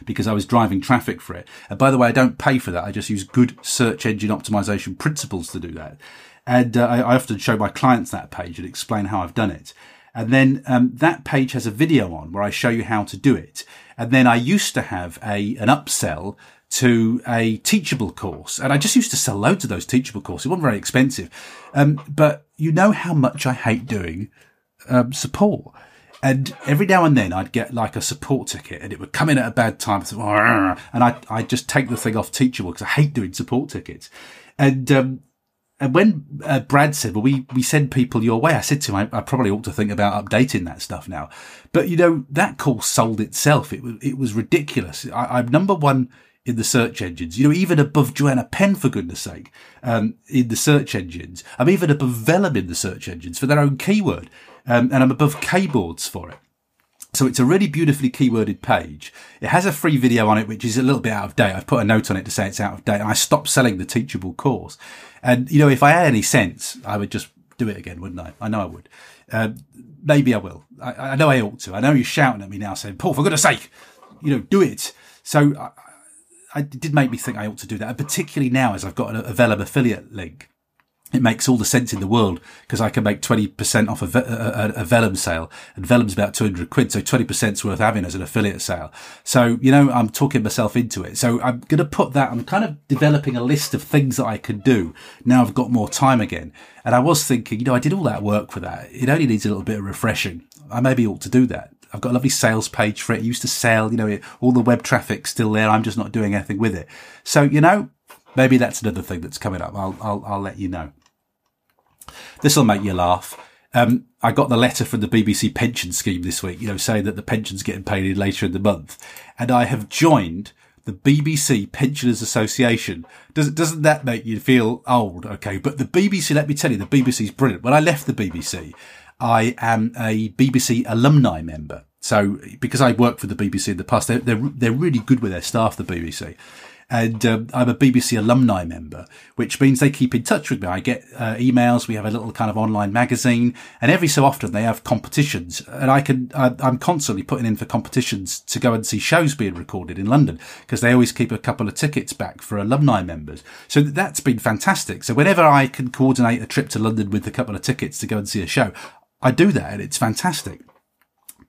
because I was driving traffic for it. And by the way, I don't pay for that. I just use good search engine optimization principles to do that. And uh, I, I, often show my clients that page and explain how I've done it. And then um, that page has a video on where I show you how to do it. And then I used to have a an upsell to a teachable course. And I just used to sell loads of those teachable courses. It wasn't very expensive. Um, but you know how much I hate doing um, support. And every now and then I'd get like a support ticket and it would come in at a bad time. And I, I'd just take the thing off Teachable because I hate doing support tickets. And, um, and when uh, Brad said, well, we, we send people your way, I said to him, I, I, probably ought to think about updating that stuff now. But, you know, that course sold itself. It was, it was ridiculous. I, I'm number one in the search engines, you know, even above Joanna Penn, for goodness sake, um, in the search engines. I'm even above Vellum in the search engines for their own keyword um, and I'm above keyboards for it. So it's a really beautifully keyworded page. It has a free video on it, which is a little bit out of date. I've put a note on it to say it's out of date. And I stopped selling the teachable course. And, you know, if I had any sense, I would just do it again, wouldn't I? I know I would. Uh, maybe I will. I, I, know I ought to. I know you're shouting at me now saying, Paul, for goodness sake, you know, do it. So I, did make me think I ought to do that. And particularly now as I've got a, a Vellum affiliate link it makes all the sense in the world because I can make 20% off a, a, a, Vellum sale and Vellum's about 200 quid. So 20% is worth having as an affiliate sale. So, you know, I'm talking myself into it. So I'm going to put that, I'm kind of developing a list of things that I can do now I've got more time again. And I was thinking, you know, I did all that work for that. It only needs a little bit of refreshing. I maybe ought to do that. I've got a lovely sales page for it. it used to sell, you know, all the web traffic's still there. I'm just not doing anything with it. So, you know, maybe that's another thing that's coming up. I'll, I'll, I'll let you know. This will make you laugh. Um, I got the letter from the BBC pension scheme this week, you know, saying that the pension's getting paid in later in the month. And I have joined the BBC Pensioners Association. Does, doesn't that make you feel old? Okay. But the BBC, let me tell you, the BBC is brilliant. When I left the BBC, I am a BBC alumni member. So because I worked for the BBC in the past, they're, they're, they're really good with their staff, the BBC and um, I'm a BBC alumni member, which means they keep in touch with me. I get uh, emails. We have a little kind of online magazine, and every so often they have competitions, and I can I, I'm constantly putting in for competitions to go and see shows being recorded in London because they always keep a couple of tickets back for alumni members. So that's been fantastic. So whenever I can coordinate a trip to London with a couple of tickets to go and see a show, I do that, and it's fantastic.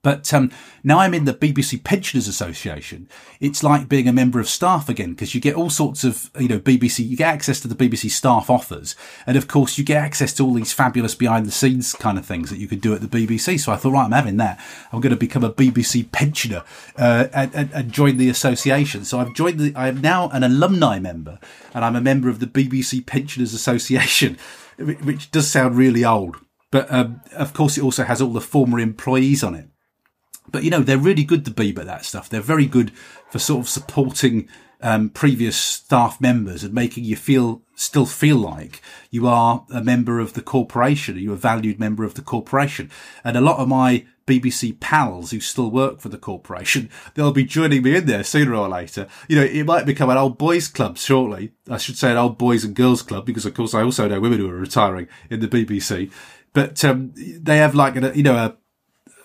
But um, now I'm in the BBC Pensioners Association. It's like being a member of staff again because you get all sorts of, you know, BBC, you get access to the BBC staff offers. And of course, you get access to all these fabulous behind the scenes kind of things that you could do at the BBC. So I thought, right, I'm having that. I'm going to become a BBC pensioner uh, and, and, and join the association. So I've joined the, I am now an alumni member and I'm a member of the BBC Pensioners Association, which does sound really old. But um, of course, it also has all the former employees on it. But you know, they're really good to be at that stuff. They're very good for sort of supporting um, previous staff members and making you feel still feel like you are a member of the corporation, you're a valued member of the corporation. And a lot of my BBC pals who still work for the corporation, they'll be joining me in there sooner or later. You know, it might become an old boys club shortly. I should say an old boys and girls club because of course I also know women who are retiring in the BBC. But um, they have like a, you know, a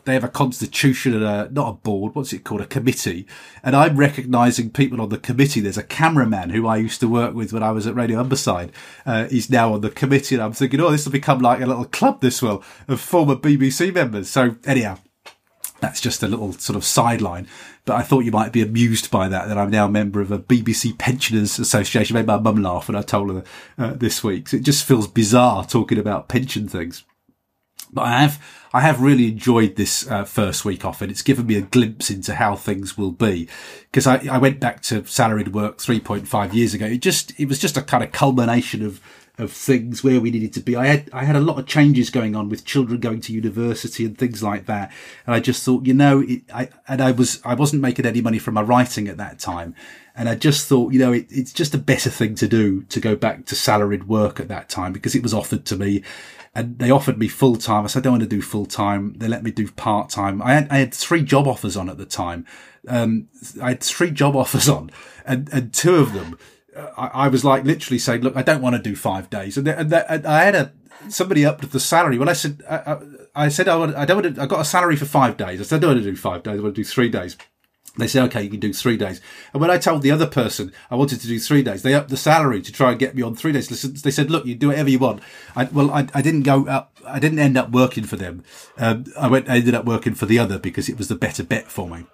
they have a constitution and a not a board what's it called? A committee. And i'm recognizing people on the committee. There's a cameraman who i used to work with when i was at radio Humberside. Uh, he's now on the committee. And i'm thinking oh this will become like a little club this will of former bbc members. So anyhow that's just a little sort of sideline. But I thought you might be amused by that, that I'm now a member of a BBC Pensioners Association. Made my mum laugh when I told her uh, this week. So it just feels bizarre talking about pension things. But I have, I have really enjoyed this uh, first week off and it's given me a glimpse into how things will be. Because I, I went back to salaried work 3.5 years ago. It just, it was just a kind of culmination of, of things where we needed to be. I had I had a lot of changes going on with children going to university and things like that, and I just thought, you know, it, I and I was I wasn't making any money from my writing at that time, and I just thought, you know, it, it's just a better thing to do to go back to salaried work at that time because it was offered to me, and they offered me full time. I said I don't want to do full time. They let me do part time. I had I had three job offers on at the time. Um, I had three job offers on, and and two of them uh, I, I, was like literally saying, look, I don't want to do five days. And, and, and I had a, somebody up with the salary. When I said, I, I, said, I, want, I don't want to, I got a salary for five days. I said, I don't want to do five days. I want to do three days. They say, okay, you can do three days. And when I told the other person I wanted to do three days, they upped the salary to try and get me on three days. They said, look, you do whatever you want. I, well, I, I didn't go up, I didn't end up working for them. Um, I went, I ended up working for the other because it was the better bet for me.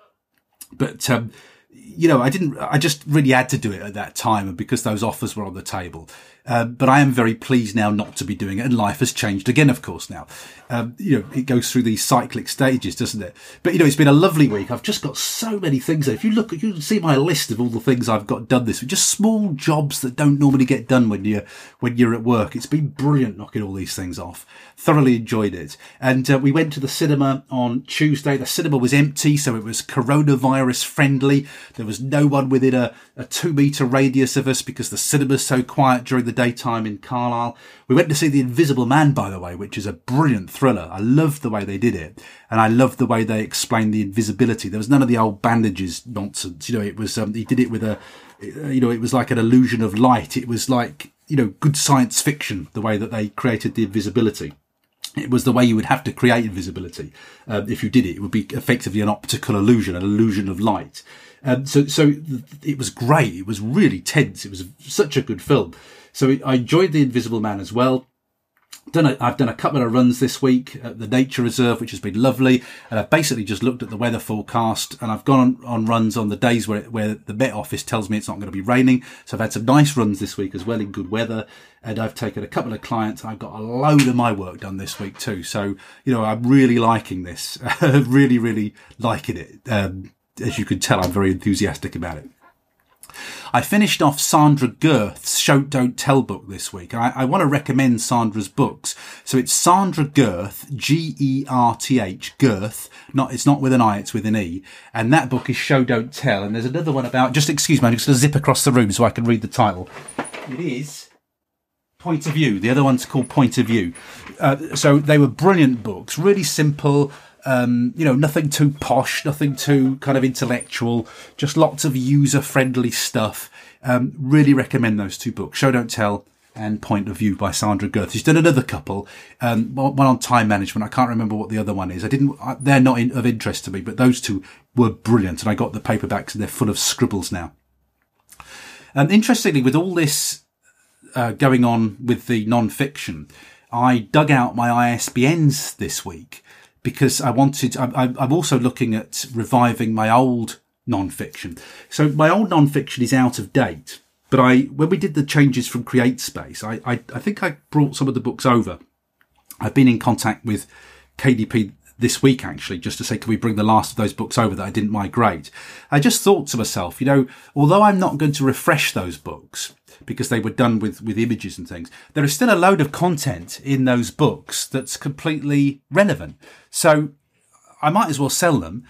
But, um, you know, I didn't, I just really had to do it at that time because those offers were on the table. Um, but I am very pleased now not to be doing it, and life has changed again, of course. Now, um, you know, it goes through these cyclic stages, doesn't it? But you know, it's been a lovely week. I've just got so many things. If you look, you can see my list of all the things I've got done this week. Just small jobs that don't normally get done when you're when you're at work. It's been brilliant knocking all these things off. Thoroughly enjoyed it, and uh, we went to the cinema on Tuesday. The cinema was empty, so it was coronavirus friendly. There was no one within a, a two meter radius of us because the cinema's so quiet during the daytime in Carlisle. We went to see The Invisible Man, by the way, which is a brilliant thriller. I loved the way they did it. And I loved the way they explained the invisibility. There was none of the old bandages nonsense. You know, it was, um, he did it with a, you know, it was like an illusion of light. It was like, you know, good science fiction, the way that they created the invisibility it was the way you would have to create invisibility. Uh, if you did it, it would be effectively an optical illusion, an illusion of light. Um, so, so it was great. It was really tense. It was such a good film. So I enjoyed The Invisible Man as well. Done a, I've done a couple of runs this week at the nature reserve, which has been lovely. And I've basically just looked at the weather forecast and I've gone on, on runs on the days where, where the Met Office tells me it's not going to be raining. So I've had some nice runs this week as well in good weather. And I've taken a couple of clients. I've got a load of my work done this week too. So, you know, I'm really liking this. really, really liking it. Um, as you can tell, I'm very enthusiastic about it. I finished off Sandra Gerth's Show Don't Tell book this week. I, I want to recommend Sandra's books. So it's Sandra Gerth, G-E-R-T-H, Gerth. Not, it's not with an I, it's with an E. And that book is Show Don't Tell. And there's another one about, just excuse me, I'm just going to zip across the room so I can read the title. It is Point of View. The other one's called Point of View. Uh, so they were brilliant books, really simple, um, you know, nothing too posh, nothing too kind of intellectual, just lots of user friendly stuff. Um, really recommend those two books, Show Don't Tell and Point of View by Sandra Gerth. She's done another couple, um, one on time management. I can't remember what the other one is. I didn't, they're not in, of interest to me, but those two were brilliant. And I got the paperbacks and they're full of scribbles now. And interestingly, with all this uh, going on with the non-fiction, I dug out my ISBNs this week because I wanted, I, am also looking at reviving my old non-fiction. So my old non-fiction is out of date, but I, when we did the changes from CreateSpace, I, I, I think I brought some of the books over. I've been in contact with KDP this week actually, just to say, can we bring the last of those books over that I didn't migrate? I just thought to myself, you know, although I'm not going to refresh those books, because they were done with, with images and things. There is still a load of content in those books that's completely relevant. So I might as well sell them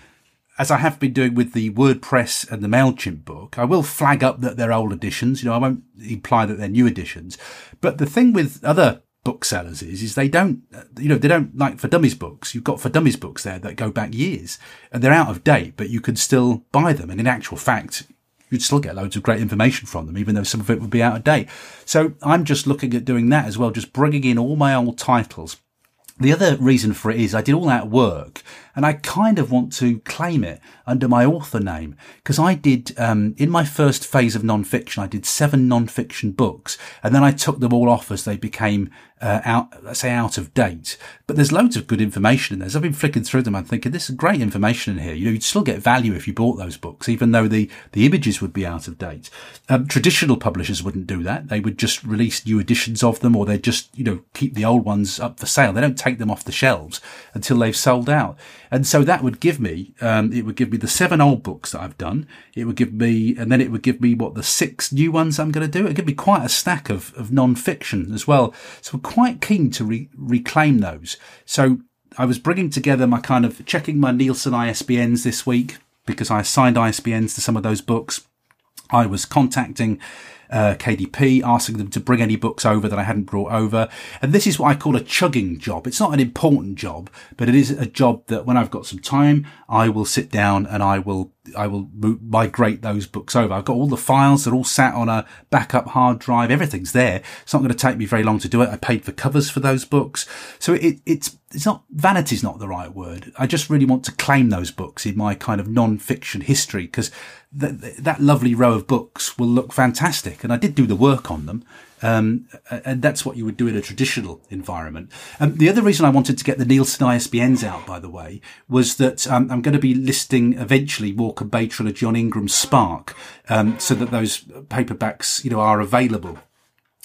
as I have been doing with the WordPress and the MailChimp book. I will flag up that they're old editions. You know, I won't imply that they're new editions. But the thing with other booksellers is, is they don't, uh, you know, they don't like for dummies books. You've got for dummies books there that go back years and they're out of date, but you can still buy them. And in actual fact, you'd still get loads of great information from them, even though some of it would be out of date. So I'm just looking at doing that as well, just bringing in all my old titles. The other reason for it is I did all that work and I kind of want to claim it under my author name because I did, um, in my first phase of non-fiction, I did seven non-fiction books and then I took them all off as they became uh, out, let's say out of date. But there's loads of good information in there. As I've been flicking through them, I'm thinking this is great information in here. You know, you'd still get value if you bought those books, even though the, the images would be out of date. Um, traditional publishers wouldn't do that. They would just release new editions of them or they'd just, you know, keep the old ones up for sale. They don't take them off the shelves until they've sold out. And so that would give me, um, it would give me the seven old books that I've done. It would give me, and then it would give me what the six new ones I'm going to do. It would give me quite a stack of, of non-fiction as well. So we're quite keen to re- reclaim those. So I was bringing together my kind of checking my Nielsen ISBNs this week because I assigned ISBNs to some of those books. I was contacting uh, KDP, asking them to bring any books over that I hadn't brought over. And this is what I call a chugging job. It's not an important job, but it is a job that when I've got some time, I will sit down and I will I will migrate those books over. I've got all the files. They're all sat on a backup hard drive. Everything's there. It's not going to take me very long to do it. I paid for covers for those books. So it, it's, it's not, vanity's not the right word. I just really want to claim those books in my kind of non-fiction history because th- that lovely row of books will look fantastic. And I did do the work on them. Um, and that's what you would do in a traditional environment. Um, the other reason I wanted to get the Nielsen ISBNs out, by the way, was that um, I'm going to be listing eventually Walker Bay on Ingram Spark, um, so that those paperbacks, you know, are available.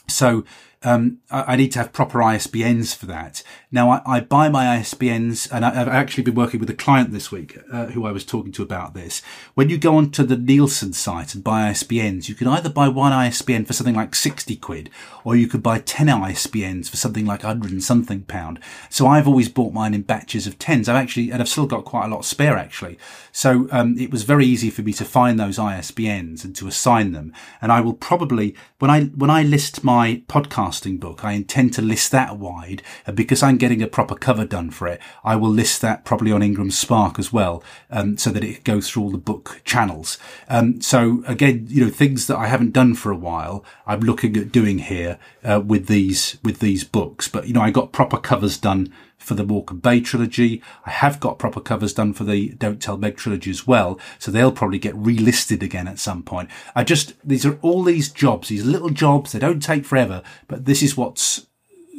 So um, I, I, need to have proper ISBNs for that. Now, I, I buy my ISBNs, and I, have actually been working with a client this week uh, who I was talking to about this. When you go onto the Nielsen site and buy ISBNs, you can either buy one ISBN for something like 60 quid, or you could buy 10 ISBNs for something like 100 and something pound. So I've always bought mine in batches of 10s. I've actually, and I've still got quite a lot spare actually. So um, it was very easy for me to find those ISBNs and to assign them. And I will probably, when I, when I list my podcasting book, I intend to list that wide. And because I'm getting a proper cover done for it, I will list that probably on Ingram Spark as well, um, so that it goes through all the book channels. Um, so again, you know, things that I haven't done for a while, I'm looking at doing here uh, with these with these books. But you know, I got proper covers done for the Morecambe Bay trilogy. I have got proper covers done for the Don't Tell Meg trilogy as well. So they'll probably get relisted again at some point. I just, these are all these jobs, these little jobs. They don't take forever, but this is what's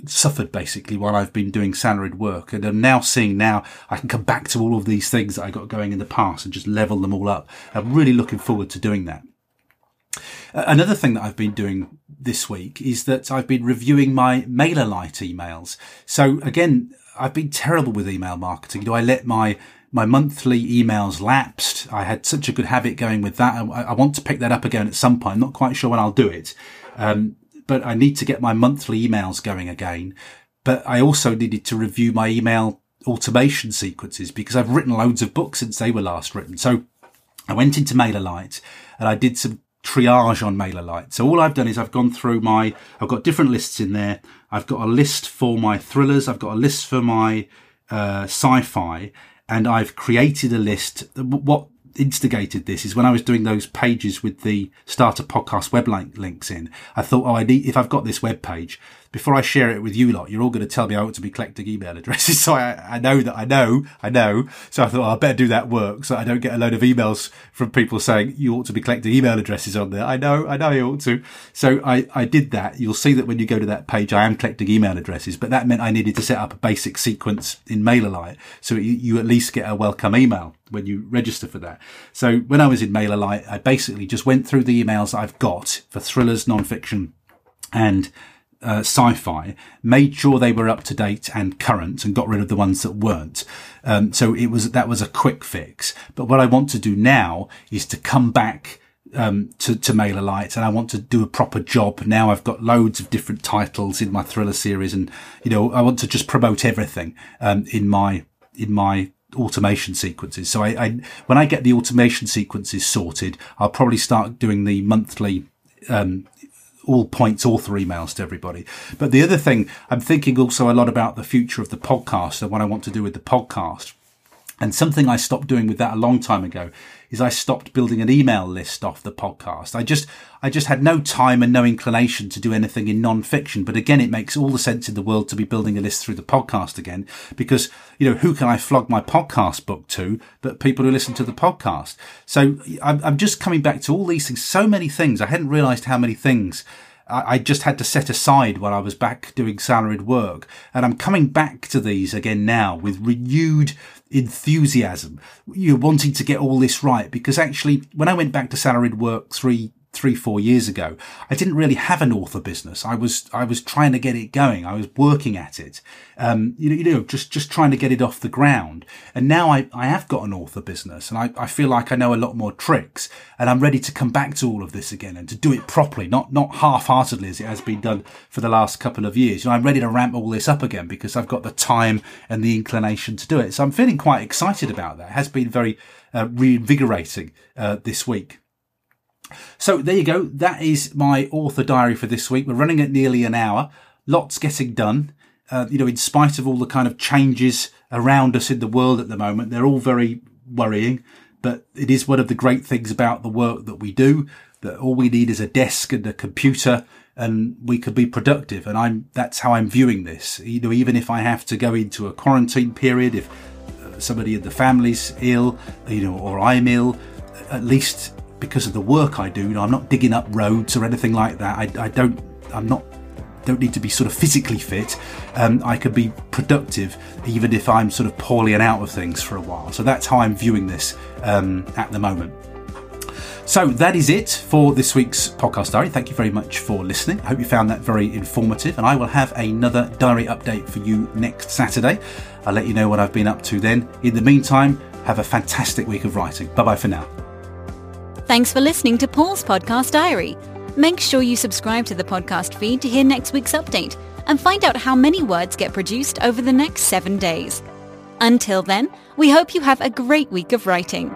suffered basically while I've been doing salaried work. And I'm now seeing now I can come back to all of these things that I got going in the past and just level them all up. I'm really looking forward to doing that. Another thing that I've been doing this week is that I've been reviewing my MailerLite emails. So again, I've been terrible with email marketing. Do I let my my monthly emails lapsed? I had such a good habit going with that. I, I want to pick that up again at some point. I'm not quite sure when I'll do it. Um, but I need to get my monthly emails going again. But I also needed to review my email automation sequences because I've written loads of books since they were last written. So I went into MailerLite and I did some triage on MailerLite. So all I've done is I've gone through my, I've got different lists in there. I've got a list for my thrillers. I've got a list for my uh, sci-fi and I've created a list. What instigated this is when I was doing those pages with the starter podcast web link links in, I thought, oh, I need, if I've got this web page, before I share it with you lot, you're all going to tell me I ought to be collecting email addresses. So I, I know that I know, I know. So I thought, oh, I better do that work so I don't get a load of emails from people saying you ought to be collecting email addresses on there. I know, I know you ought to. So I, I did that. You'll see that when you go to that page, I am collecting email addresses, but that meant I needed to set up a basic sequence in MailerLite. So you, you at least get a welcome email when you register for that. So when I was in MailerLite, I basically just went through the emails I've got for thrillers, nonfiction, and uh, sci-fi, made sure they were up to date and current, and got rid of the ones that weren't. Um, so it was that was a quick fix. But what I want to do now is to come back um, to, to MailerLite and I want to do a proper job. Now I've got loads of different titles in my thriller series and, you know, I want to just promote everything, um, in my, in my automation sequences. So I, I, when I get the automation sequences sorted, I'll probably start doing the monthly, um, all points author emails to everybody. But the other thing, I'm thinking also a lot about the future of the podcast and what I want to do with the podcast. And something I stopped doing with that a long time ago is I stopped building an email list off the podcast. I just, I just had no time and no inclination to do anything in non-fiction. But again, it makes all the sense in the world to be building a list through the podcast again, because, you know, who can I flog my podcast book to but people who listen to the podcast? So I'm, I'm just coming back to all these things, so many things. I hadn't realized how many things I, I just had to set aside while I was back doing salaried work. And I'm coming back to these again now with renewed enthusiasm. You're wanting to get all this right because actually when I went back to salaried work three three, four years ago, I didn't really have an author business. I was, I was trying to get it going. I was working at it. Um, you know, you know, just, just trying to get it off the ground. And now I, I have got an author business and I, I feel like I know a lot more tricks and I'm ready to come back to all of this again and to do it properly, not, not half-heartedly as it has been done for the last couple of years. You know, I'm ready to ramp all this up again because I've got the time and the inclination to do it. So I'm feeling quite excited about that. It has been very, uh, reinvigorating, uh, this week. So there you go. That is my author diary for this week. We're running at nearly an hour. Lots getting done. Uh, you know, in spite of all the kind of changes around us in the world at the moment, they're all very worrying. But it is one of the great things about the work that we do that all we need is a desk and a computer and we could be productive. And I'm, that's how I'm viewing this. You know, even if I have to go into a quarantine period, if uh, somebody in the family's ill, you know, or I'm ill, at least because of the work I do. You know, I'm not digging up roads or anything like that. I, I don't. I'm not. Don't need to be sort of physically fit. Um, I could be productive even if I'm sort of poorly and out of things for a while. So that's how I'm viewing this um, at the moment. So that is it for this week's podcast diary. Thank you very much for listening. I hope you found that very informative, and I will have another diary update for you next Saturday. I'll let you know what I've been up to then. In the meantime, have a fantastic week of writing. Bye bye for now. Thanks for listening to Paul's Podcast Diary. Make sure you subscribe to the podcast feed to hear next week's update and find out how many words get produced over the next seven days. Until then, we hope you have a great week of writing.